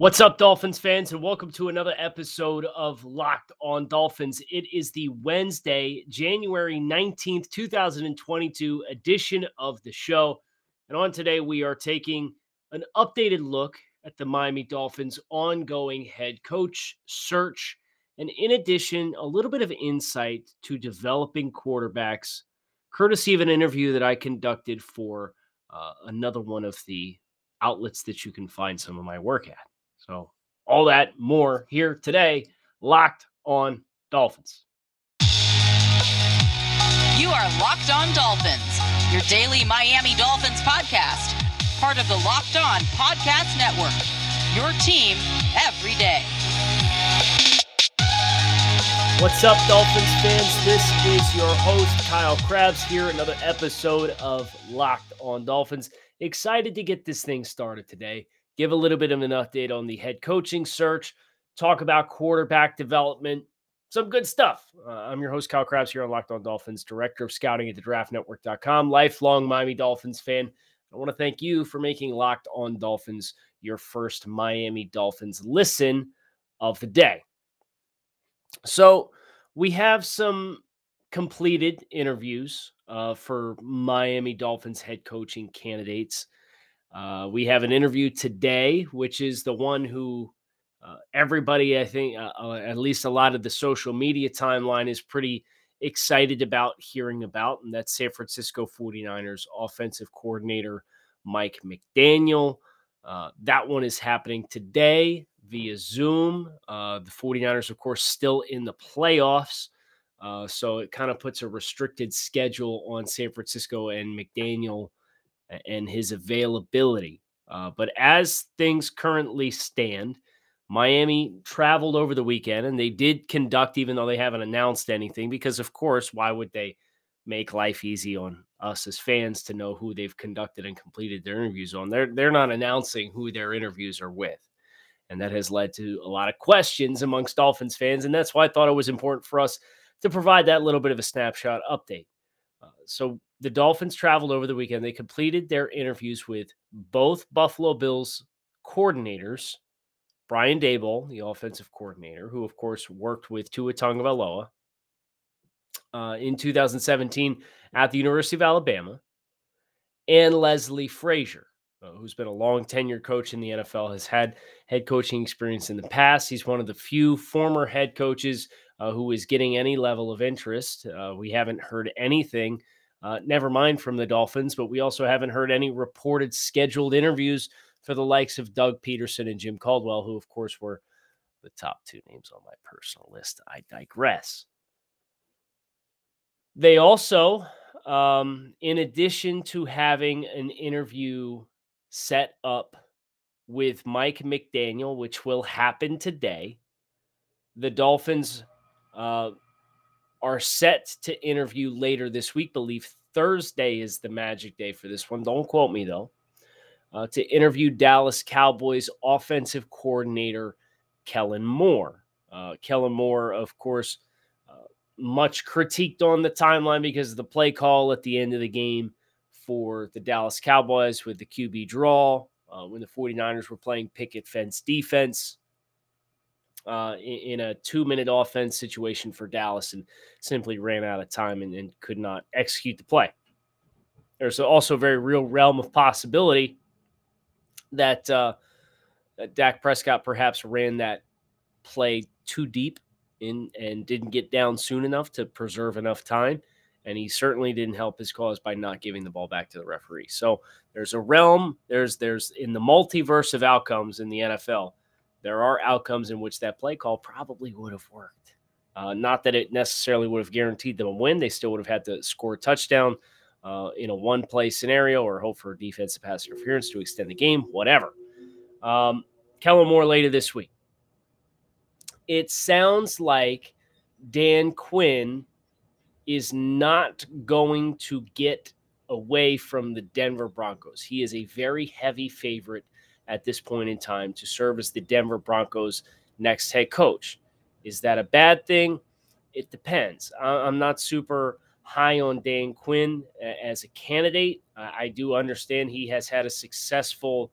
What's up, Dolphins fans, and welcome to another episode of Locked on Dolphins. It is the Wednesday, January 19th, 2022 edition of the show. And on today, we are taking an updated look at the Miami Dolphins' ongoing head coach search. And in addition, a little bit of insight to developing quarterbacks, courtesy of an interview that I conducted for uh, another one of the outlets that you can find some of my work at. So, all that more here today, locked on Dolphins. You are Locked On Dolphins, your daily Miami Dolphins podcast, part of the Locked On Podcast Network. Your team every day. What's up, Dolphins fans? This is your host, Kyle Crabbs, here. Another episode of Locked on Dolphins. Excited to get this thing started today give a little bit of an update on the head coaching search, talk about quarterback development, some good stuff. Uh, I'm your host, Kyle Crabbs, here on Locked On Dolphins, director of scouting at the draftnetwork.com, lifelong Miami Dolphins fan. I want to thank you for making Locked On Dolphins your first Miami Dolphins listen of the day. So, we have some completed interviews uh, for Miami Dolphins head coaching candidates. Uh, we have an interview today, which is the one who uh, everybody, I think, uh, uh, at least a lot of the social media timeline is pretty excited about hearing about, and that's San Francisco 49ers offensive coordinator Mike McDaniel. Uh, that one is happening today via Zoom. Uh, the 49ers, of course, still in the playoffs. so it kind of puts a restricted schedule on San Francisco and McDaniel and his availability. Uh, but as things currently stand, Miami traveled over the weekend and they did conduct, even though they haven't announced anything, because of course, why would they make life easy on us as fans to know who they've conducted and completed their interviews on? They're they're not announcing who their interviews are with. And that has led to a lot of questions amongst Dolphins fans. And that's why I thought it was important for us to provide that little bit of a snapshot update. Uh, so the Dolphins traveled over the weekend. They completed their interviews with both Buffalo Bills coordinators, Brian Daboll, the offensive coordinator, who of course worked with Tua Tagovailoa uh, in 2017 at the University of Alabama, and Leslie Frazier, uh, who's been a long tenured coach in the NFL, has had head coaching experience in the past. He's one of the few former head coaches uh, who is getting any level of interest. Uh, we haven't heard anything uh, never mind from the Dolphins, but we also haven't heard any reported scheduled interviews for the likes of Doug Pederson and Jim Caldwell, who, of course, were the top two names on my personal list. I digress. They also, um, in addition to having an interview set up with Mike McDaniel, which will happen today, the Dolphins uh, are set to interview later this week. Believe Thursday is the magic day for this one. Don't quote me though. Uh, to interview Dallas Cowboys offensive coordinator Kellen Moore. Uh, Kellen Moore, of course, uh, much critiqued on the timeline because of the play call at the end of the game for the Dallas Cowboys with the QB draw uh, when the 49ers were playing picket fence defense uh, in, in, a two minute offense situation for Dallas and simply ran out of time and, and could not execute the play. There's also a very real realm of possibility that, uh, Dak Prescott perhaps ran that play too deep in and didn't get down soon enough to preserve enough time. And he certainly didn't help his cause by not giving the ball back to the referee. So there's a realm, there's there's in the multiverse of outcomes in the NFL there are outcomes in which that play call probably would have worked. Uh, not that it necessarily would have guaranteed them a win. They still would have had to score a touchdown uh, in a one play scenario or hope for a defensive pass interference to extend the game, whatever. Um, Kellen Moore later this week. It sounds like Dan Quinn is not going to get away from the Denver Broncos. He is a very heavy favorite at this point in time to serve as the Denver Broncos' next head coach. Is that a bad thing? It depends. I'm not super high on Dan Quinn as a candidate. I do understand he has had a successful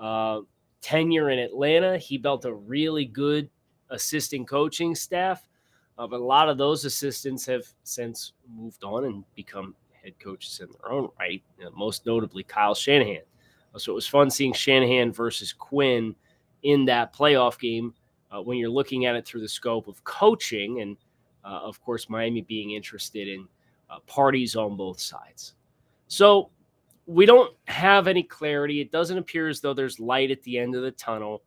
uh, tenure in Atlanta. He built a really good assistant coaching staff, but a lot of those assistants have since moved on and become head coaches in their own right. You know, most notably, Kyle Shanahan. So it was fun seeing Shanahan versus Quinn in that playoff game uh, when you're looking at it through the scope of coaching and, uh, of course, Miami being interested in uh, parties on both sides. So we don't have any clarity. It doesn't appear as though there's light at the end of the tunnel.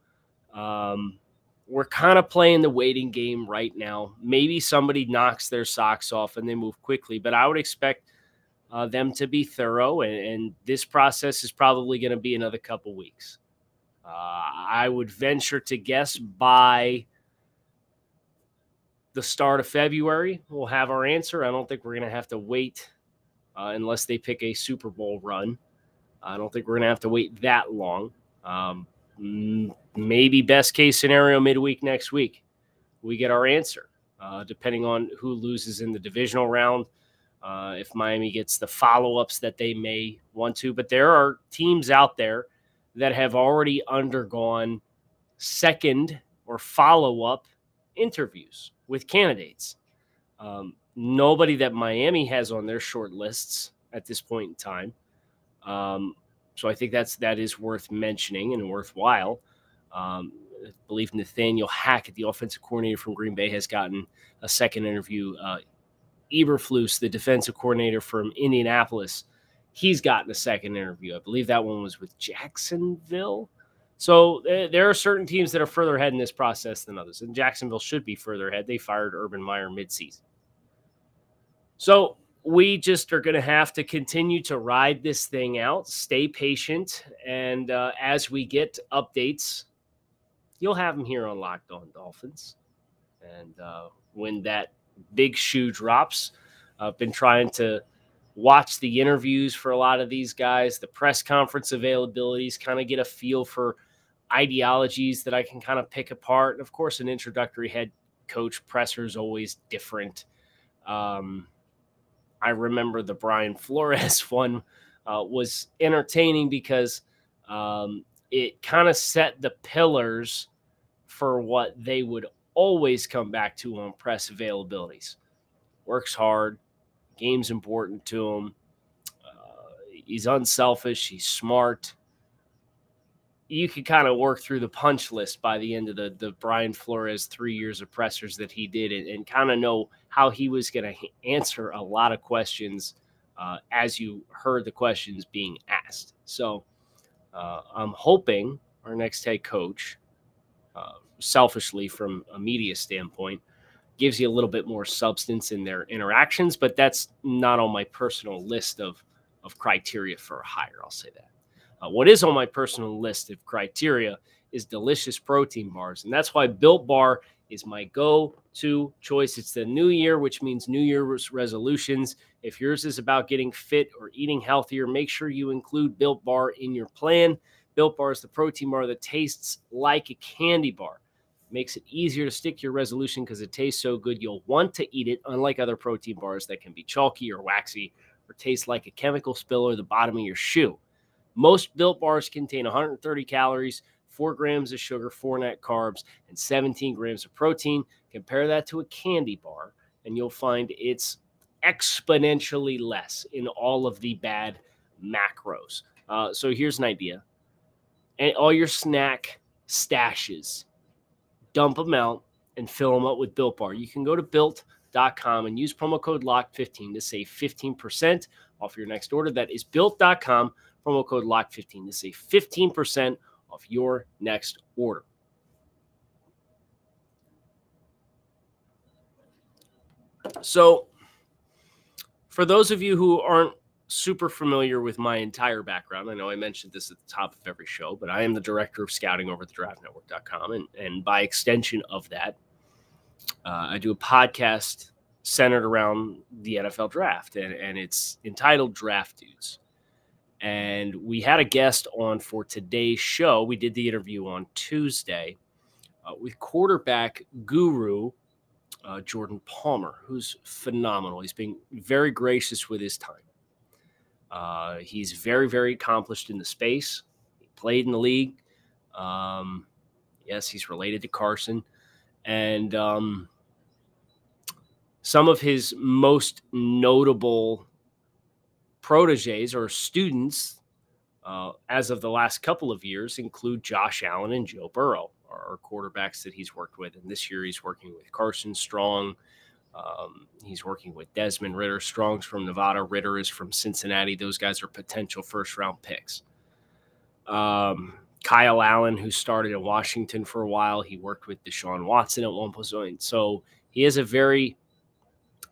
Um, we're kind of playing the waiting game right now. Maybe somebody knocks their socks off and they move quickly, but I would expect uh, them to be thorough. And, and this process is probably going to be another couple weeks. Uh, I would venture to guess by the start of February, we'll have our answer. I don't think we're going to have to wait uh, unless they pick a Super Bowl run. I don't think we're going to have to wait that long. Um, maybe best case scenario midweek next week, we get our answer, uh, depending on who loses in the divisional round. Uh, if Miami gets the follow ups that they may want to, but there are teams out there that have already undergone second or follow up interviews with candidates. Um, nobody that Miami has on their short lists at this point in time. Um, so I think that's that is worth mentioning and worthwhile. Um, I believe Nathaniel Hackett, the offensive coordinator from Green Bay, has gotten a second interview. Uh, Eberflus, the defensive coordinator from Indianapolis, he's gotten a second interview. I believe that one was with Jacksonville. So uh, there are certain teams that are further ahead in this process than others, and Jacksonville should be further ahead. They fired Urban Meyer midseason. So we just are going to have to continue to ride this thing out, stay patient, and uh, as we get updates, you'll have them here on Locked On Dolphins. And uh, when that big shoe drops, I've been trying to watch the interviews for a lot of these guys, the press conference availabilities, kind of get a feel for ideologies that I can kind of pick apart. And of course, an introductory head coach presser is always different. Um, I remember the Brian Flores one uh, was entertaining because um, it kind of set the pillars for what they would always come back to on press availabilities. Works hard, game's important to him. Uh, he's unselfish, he's smart. You could kind of work through the punch list by the end of the the Brian Flores three years of pressers that he did, and, and kind of know how he was going to answer a lot of questions uh, as you heard the questions being asked. So uh, I'm hoping our next head coach, uh, selfishly from a media standpoint, gives you a little bit more substance in their interactions, but that's not on my personal list of, of criteria for a hire. I'll say that. Uh, what is on my personal list of criteria is delicious protein bars. And that's why Built Bar is my go to choice. It's the new year, which means New Year's resolutions. If yours is about getting fit or eating healthier, make sure you include Built Bar in your plan. Built Bar is the protein bar that tastes like a candy bar. makes it easier to stick your resolution because it tastes so good. You'll want to eat it, unlike other protein bars that can be chalky or waxy or taste like a chemical spill or the bottom of your shoe. Most Built Bars contain 130 calories, four grams of sugar, four net carbs, and 17 grams of protein. Compare that to a candy bar, and you'll find it's exponentially less in all of the bad macros. Uh, so here's an idea and all your snack stashes, dump them out and fill them up with Built Bar. You can go to built.com and use promo code LOCK15 to save 15% off your next order. That is built.com, promo code LOCK15 to save 15% of your next order. So, for those of you who aren't super familiar with my entire background, I know I mentioned this at the top of every show, but I am the director of scouting over at the draftnetwork.com. And, and by extension of that, uh, I do a podcast centered around the NFL draft, and, and it's entitled Draft Dudes. And we had a guest on for today's show. We did the interview on Tuesday uh, with quarterback guru uh, Jordan Palmer, who's phenomenal. He's being very gracious with his time. Uh, he's very, very accomplished in the space. He played in the league, Um, yes, he's related to Carson. And um, some of his most notable proteges or students uh, as of the last couple of years include Josh Allen and Joe Burrow, our quarterbacks that he's worked with. And this year he's working with Carson Strong. Um, he's working with Desmond Ridder. Strong's from Nevada. Ridder is from Cincinnati. Those guys are potential first round picks. Um, Kyle Allen, who started in Washington for a while, he worked with Deshaun Watson at one point. So he has a very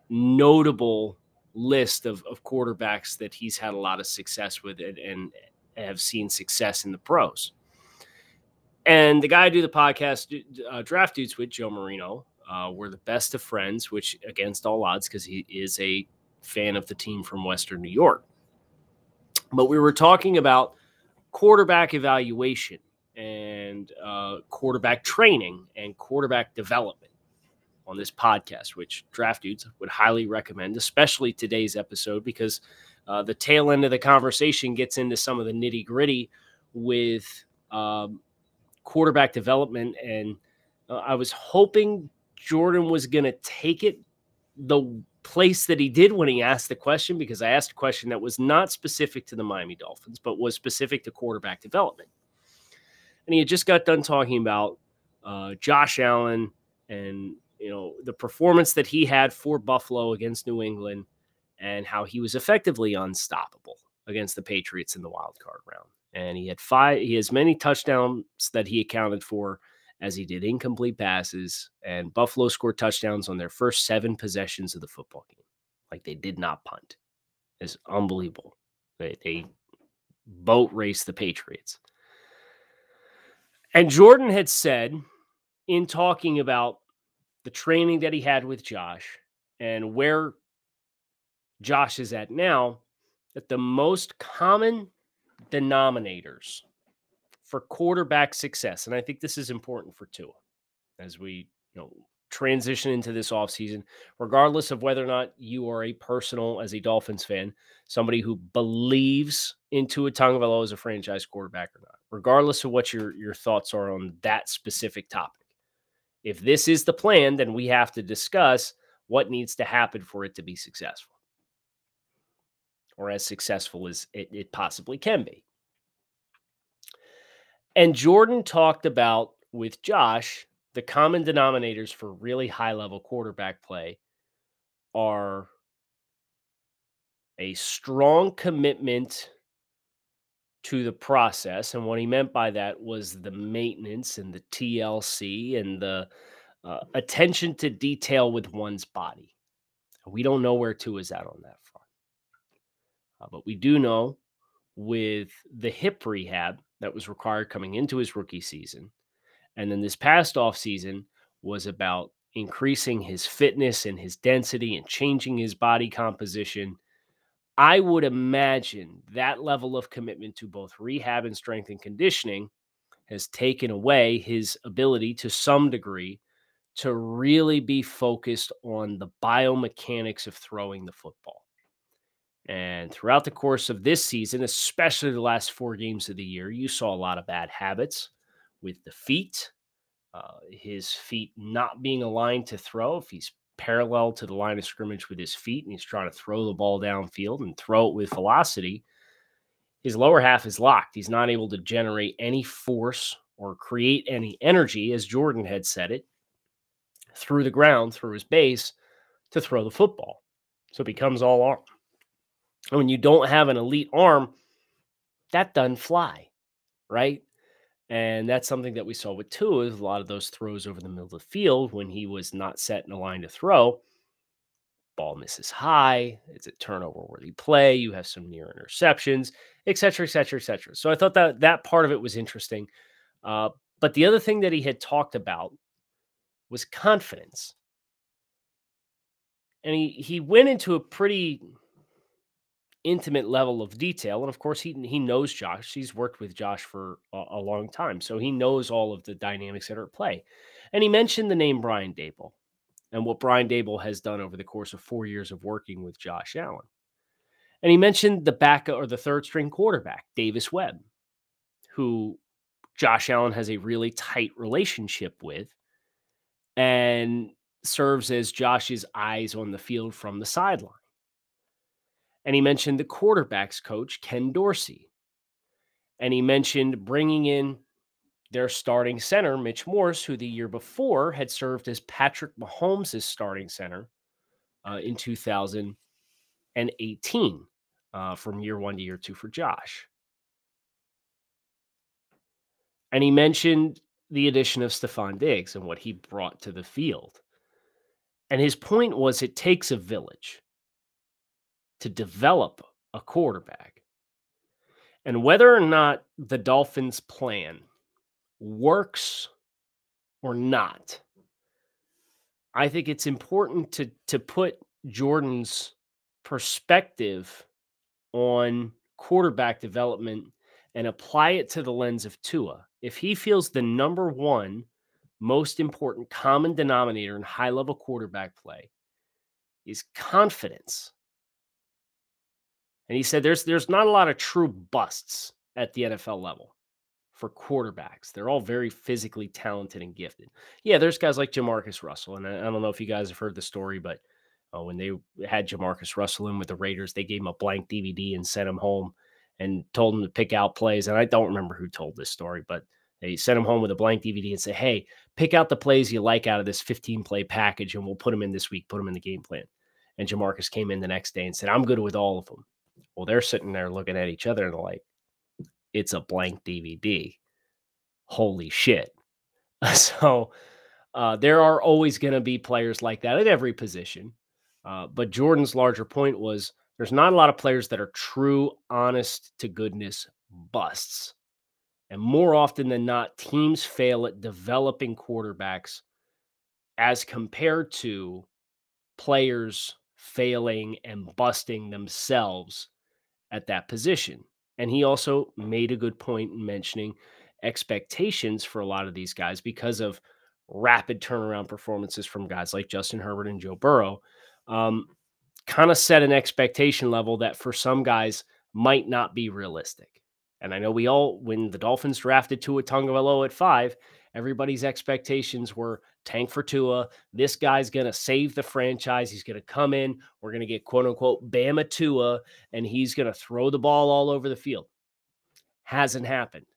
notable list of, of quarterbacks that he's had a lot of success with and, and have seen success in the pros. And the guy I do the podcast, uh, Draft Dudes with Joe Marino, uh, we're the best of friends, which against all odds, because he is a fan of the team from Western New York. But we were talking about quarterback evaluation and uh, quarterback training and quarterback development on this podcast, which Draft Dudes would highly recommend, especially today's episode, because uh, the tail end of the conversation gets into some of the nitty gritty with um, quarterback development. And uh, I was hoping Jordan was going to take it the place that he did when he asked the question, because I asked a question that was not specific to the Miami Dolphins, but was specific to quarterback development. And he had just got done talking about uh, Josh Allen and you know the performance that he had for Buffalo against New England and how he was effectively unstoppable against the Patriots in the wild card round. And he had five, he has many touchdowns that he accounted for as he did incomplete passes. And Buffalo scored touchdowns on their first seven possessions of the football game. Like they did not punt. It's unbelievable. They, they boat raced the Patriots. And Jordan had said in talking about the training that he had with Josh and where Josh is at now that the most common denominators for quarterback success, and I think this is important for Tua as we you know transition into this offseason, regardless of whether or not you are a personal, as a Dolphins fan, somebody who believes in Tua Tagovailoa as a franchise quarterback or not, regardless of what your, your thoughts are on that specific topic. If this is the plan, then we have to discuss what needs to happen for it to be successful or as successful as it, it possibly can be. And Jordan talked about with Josh, the common denominators for really high level quarterback play are a strong commitment to the process. And what he meant by that was the maintenance and the TLC and the uh, attention to detail with one's body. We don't know where Tua is at on that uh, but we do know with the hip rehab that was required coming into his rookie season, and then this past off season was about increasing his fitness and his density and changing his body composition. I would imagine that level of commitment to both rehab and strength and conditioning has taken away his ability to some degree to really be focused on the biomechanics of throwing the football. And throughout the course of this season, especially the last four games of the year, you saw a lot of bad habits with the feet, uh, his feet not being aligned to throw. If he's parallel to the line of scrimmage with his feet and he's trying to throw the ball downfield and throw it with velocity, his lower half is locked. He's not able to generate any force or create any energy, as Jordan had said it, through the ground, through his base to throw the football. So it becomes all arm when you don't have an elite arm, that doesn't fly, right? And that's something that we saw with Tua. Is a lot of those throws over the middle of the field when he was not set in a line to throw. Ball misses high. It's a turnover worthy play. You have some near interceptions, et cetera, et cetera, et cetera. So I thought that that part of it was interesting. Uh, but the other thing that he had talked about was confidence. And he, he went into a pretty intimate level of detail. And of course, he he knows Josh. He's worked with Josh for a, a, long time, so he knows all of the dynamics that are at play. And he mentioned the name Brian Daboll and what Brian Daboll has done over the course of four years of working with Josh Allen. And he mentioned the back or the third string quarterback, Davis Webb, who Josh Allen has a really tight relationship with and serves as Josh's eyes on the field from the sideline. And he mentioned the quarterbacks coach, Ken Dorsey. And he mentioned bringing in their starting center, Mitch Morse, who the year before had served as Patrick Mahomes' starting center uh, in 2018 uh, from year one to year two for Josh. And he mentioned the addition of Stefon Diggs and what he brought to the field. And his point was it takes a village to develop a quarterback. And whether or not the Dolphins' plan works or not, I think it's important to to put Jordan's perspective on quarterback development and apply it to the lens of Tua. If he feels the number one most important common denominator in high level quarterback play is confidence. And he said there's there's not a lot of true busts at the NFL level for quarterbacks. They're all very physically talented and gifted. Yeah, there's guys like Jamarcus Russell, and I, I don't know if you guys have heard the story, but uh, when they had Jamarcus Russell in with the Raiders, they gave him a blank DVD and sent him home and told him to pick out plays. And I don't remember who told this story, but they sent him home with a blank DVD and say, "Hey, pick out the plays you like out of this 15 play package, and we'll put them in this week. Put them in the game plan." And Jamarcus came in the next day and said, "I'm good with all of them." Well, they're sitting there looking at each other and like, "It's a blank DVD." Holy shit! So uh, there are always going to be players like that at every position. Uh, but Jordan's larger point was there's not a lot of players that are true, honest to goodness busts. And more often than not, teams fail at developing quarterbacks as compared to players failing and busting themselves at that position. And he also made a good point in mentioning expectations for a lot of these guys because of rapid turnaround performances from guys like Justin Herbert and Joe Burrow. Um, kind of set an expectation level that for some guys might not be realistic. And I know we all, when the Dolphins drafted Tua Tagovailoa at five, everybody's expectations were tank for Tua. This guy's going to save the franchise. He's going to come in. We're going to get quote unquote Bama Tua, and he's going to throw the ball all over the field. Hasn't happened.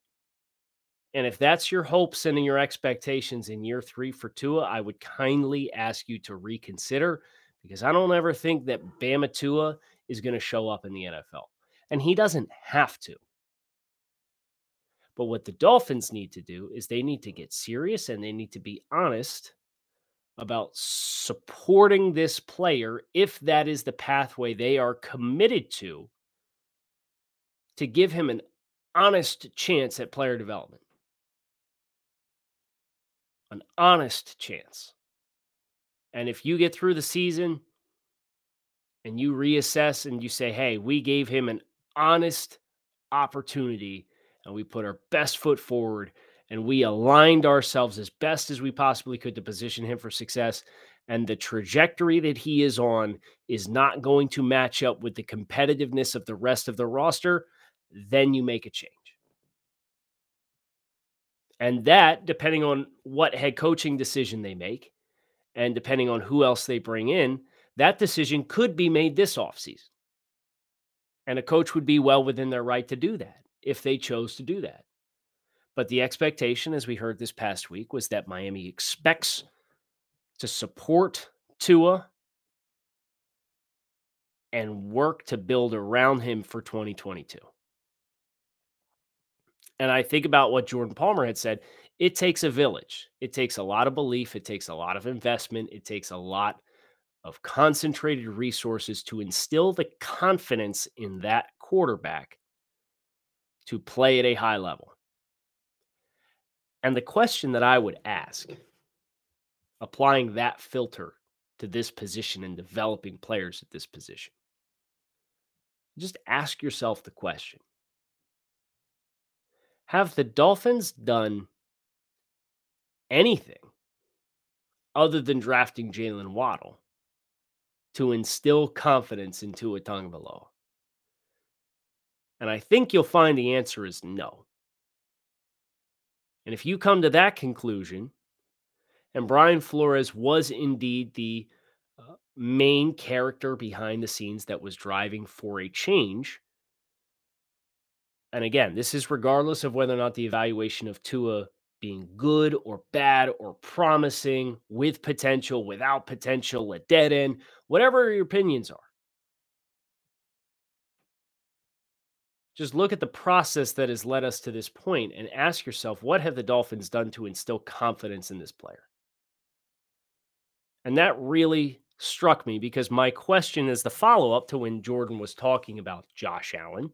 And if that's your hopes and your expectations in year three for Tua, I would kindly ask you to reconsider because I don't ever think that Bama Tua is going to show up in the NFL. And he doesn't have to. But what the Dolphins need to do is they need to get serious and they need to be honest about supporting this player if that is the pathway they are committed to to give him an honest chance at player development. An honest chance. And if you get through the season and you reassess and you say, hey, we gave him an honest opportunity and we put our best foot forward and we aligned ourselves as best as we possibly could to position him for success. And the trajectory that he is on is not going to match up with the competitiveness of the rest of the roster, then you make a change. And that, depending on what head coaching decision they make and depending on who else they bring in, that decision could be made this offseason. And a coach would be well within their right to do that if they chose to do that. But the expectation, as we heard this past week, was that Miami expects to support Tua and work to build around him for 2022. And I think about what Jordan Palmer had said. It takes a village. It takes a lot of belief. It takes a lot of investment. It takes a lot of concentrated resources to instill the confidence in that quarterback to play at a high level. And the question that I would ask, applying that filter to this position and developing players at this position, just ask yourself the question Have the Dolphins done anything other than drafting Jaylen Waddle to instill confidence into a Tagovailoa? And I think you'll find the answer is no. And if you come to that conclusion, and Brian Flores was indeed the uh, main character behind the scenes that was driving for a change. And again, this is regardless of whether or not the evaluation of Tua being good or bad or promising, with potential, without potential, a dead end, whatever your opinions are. Just look at the process that has led us to this point and ask yourself what have the Dolphins done to instill confidence in this player? And that really struck me because my question is the follow up to when Jordan was talking about Josh Allen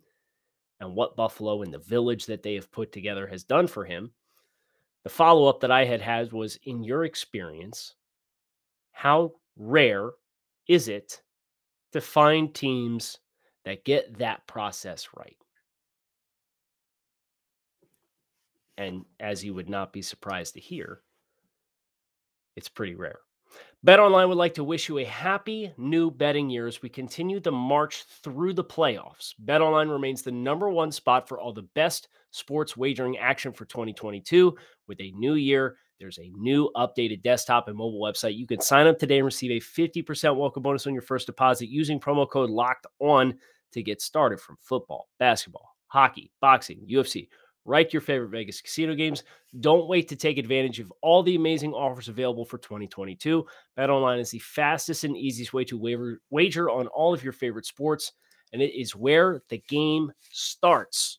and what Buffalo and the village that they have put together has done for him. The follow up that I had had was in your experience, how rare is it to find teams that get that process right? And as you would not be surprised to hear, it's pretty rare. BetOnline would like to wish you a happy new betting year as we continue the march through the playoffs. BetOnline remains the number one spot for all the best sports wagering action for 2022. With a new year, there's a new updated desktop and mobile website. You can sign up today and receive a 50% welcome bonus on your first deposit using promo code LOCKED ON to get started from football, basketball, hockey, boxing, UFC to your favorite Vegas casino games. Don't wait to take advantage of all the amazing offers available for 2022. BetOnline is the fastest and easiest way to wager, wager on all of your favorite sports, and it is where the game starts.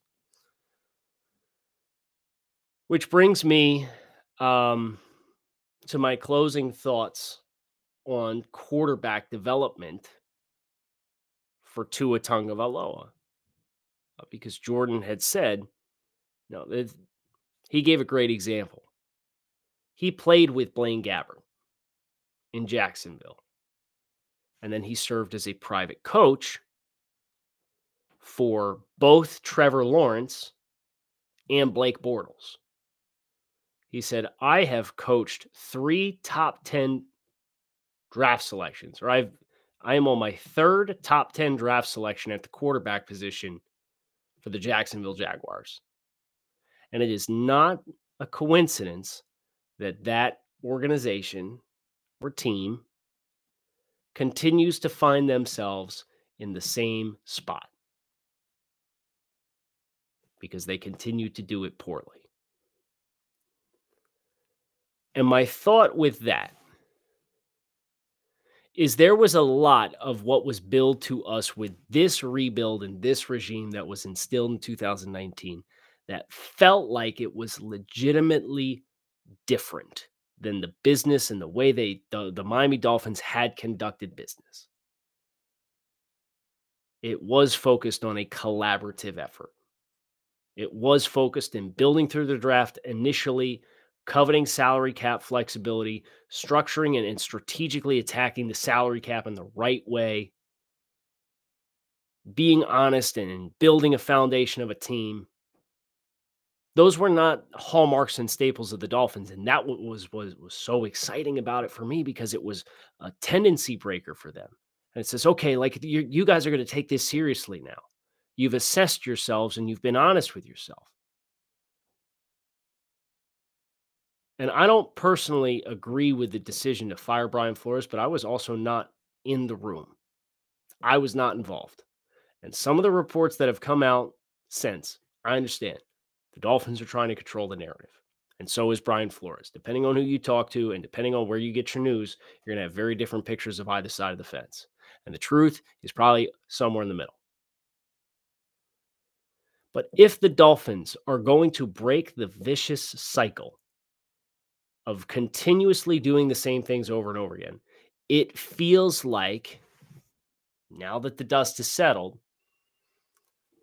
Which brings me um, to my closing thoughts on quarterback development for Tua Tagovailoa, uh, because Jordan had said – no, he gave a great example. He played with Blaine Gabbert in Jacksonville. And then he served as a private coach for both Trevor Lawrence and Blake Bortles. He said, I have coached three top 10 draft selections, or I've I am on my third top 10 draft selection at the quarterback position for the Jacksonville Jaguars. And it is not a coincidence that that organization or team continues to find themselves in the same spot because they continue to do it poorly. And my thought with that is there was a lot of what was billed to us with this rebuild and this regime that was instilled in 2019 that felt like it was legitimately different than the business and the way they the, the Miami Dolphins had conducted business. It was focused on a collaborative effort. It was focused in building through the draft initially, coveting salary cap flexibility, structuring and, and strategically attacking the salary cap in the right way, being honest and building a foundation of a team those were not hallmarks and staples of the Dolphins, and that was was was so exciting about it for me because it was a tendency breaker for them. And it says, okay, like you, you guys are going to take this seriously now. You've assessed yourselves and you've been honest with yourself. And I don't personally agree with the decision to fire Brian Flores, but I was also not in the room. I was not involved. And some of the reports that have come out since, I understand. The Dolphins are trying to control the narrative. And so is Brian Flores. Depending on who you talk to and depending on where you get your news, you're going to have very different pictures of either side of the fence. And the truth is probably somewhere in the middle. But if the Dolphins are going to break the vicious cycle of continuously doing the same things over and over again, it feels like now that the dust has settled,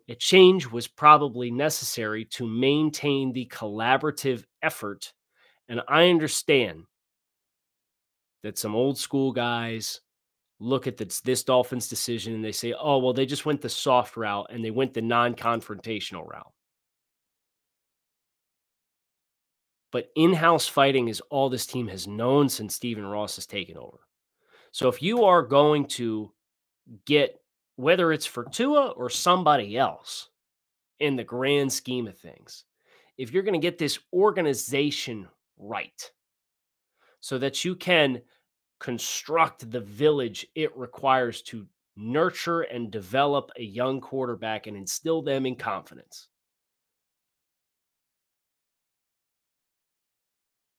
a change was probably necessary to maintain the collaborative effort. And I understand that some old school guys look at this, this Dolphins decision and they say, oh, well, they just went the soft route and they went the non confrontational route. But in house fighting is all this team has known since Stephen Ross has taken over. So if you are going to get whether it's for Tua or somebody else in the grand scheme of things. if you're going to get this organization right so that you can construct the village it requires to nurture and develop a young quarterback and instill them in confidence.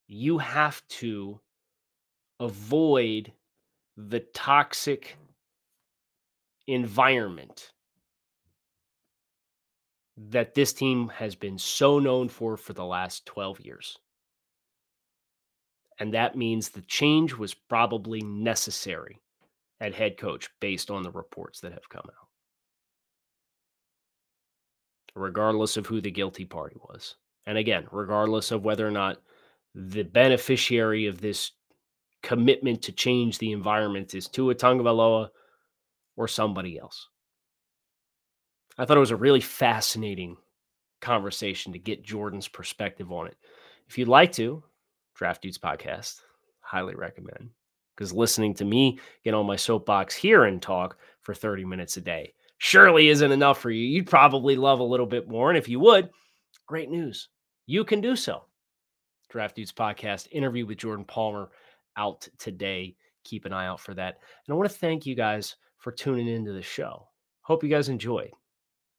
You have to avoid the toxic environment that this team has been so known for for the last 12 years. And that means the change was probably necessary at head coach based on the reports that have come out, regardless of who the guilty party was. And again, regardless of whether or not the beneficiary of this commitment to change the environment is Tua Tagovailoa or somebody else. I thought it was a really fascinating conversation to get Jordan's perspective on it. If you'd like to, Draft Dudes podcast, highly recommend because listening to me get on my soapbox here and talk for 30 minutes a day surely isn't enough for you. You'd probably love a little bit more. And if you would, great news. You can do so. Draft Dudes podcast interview with Jordan Palmer out today. Keep an eye out for that. And I want to thank you guys for tuning into the show. Hope you guys enjoyed.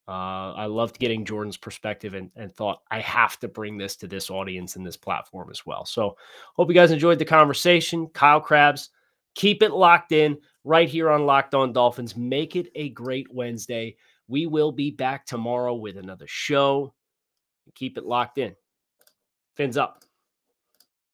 Uh, I loved getting Jordan's perspective and, and thought I have to bring this to this audience and this platform as well. So, hope you guys enjoyed the conversation. Kyle Crabbs, keep it locked in right here on Locked On Dolphins. Make it a great Wednesday. We will be back tomorrow with another show. Keep it locked in. Fins up.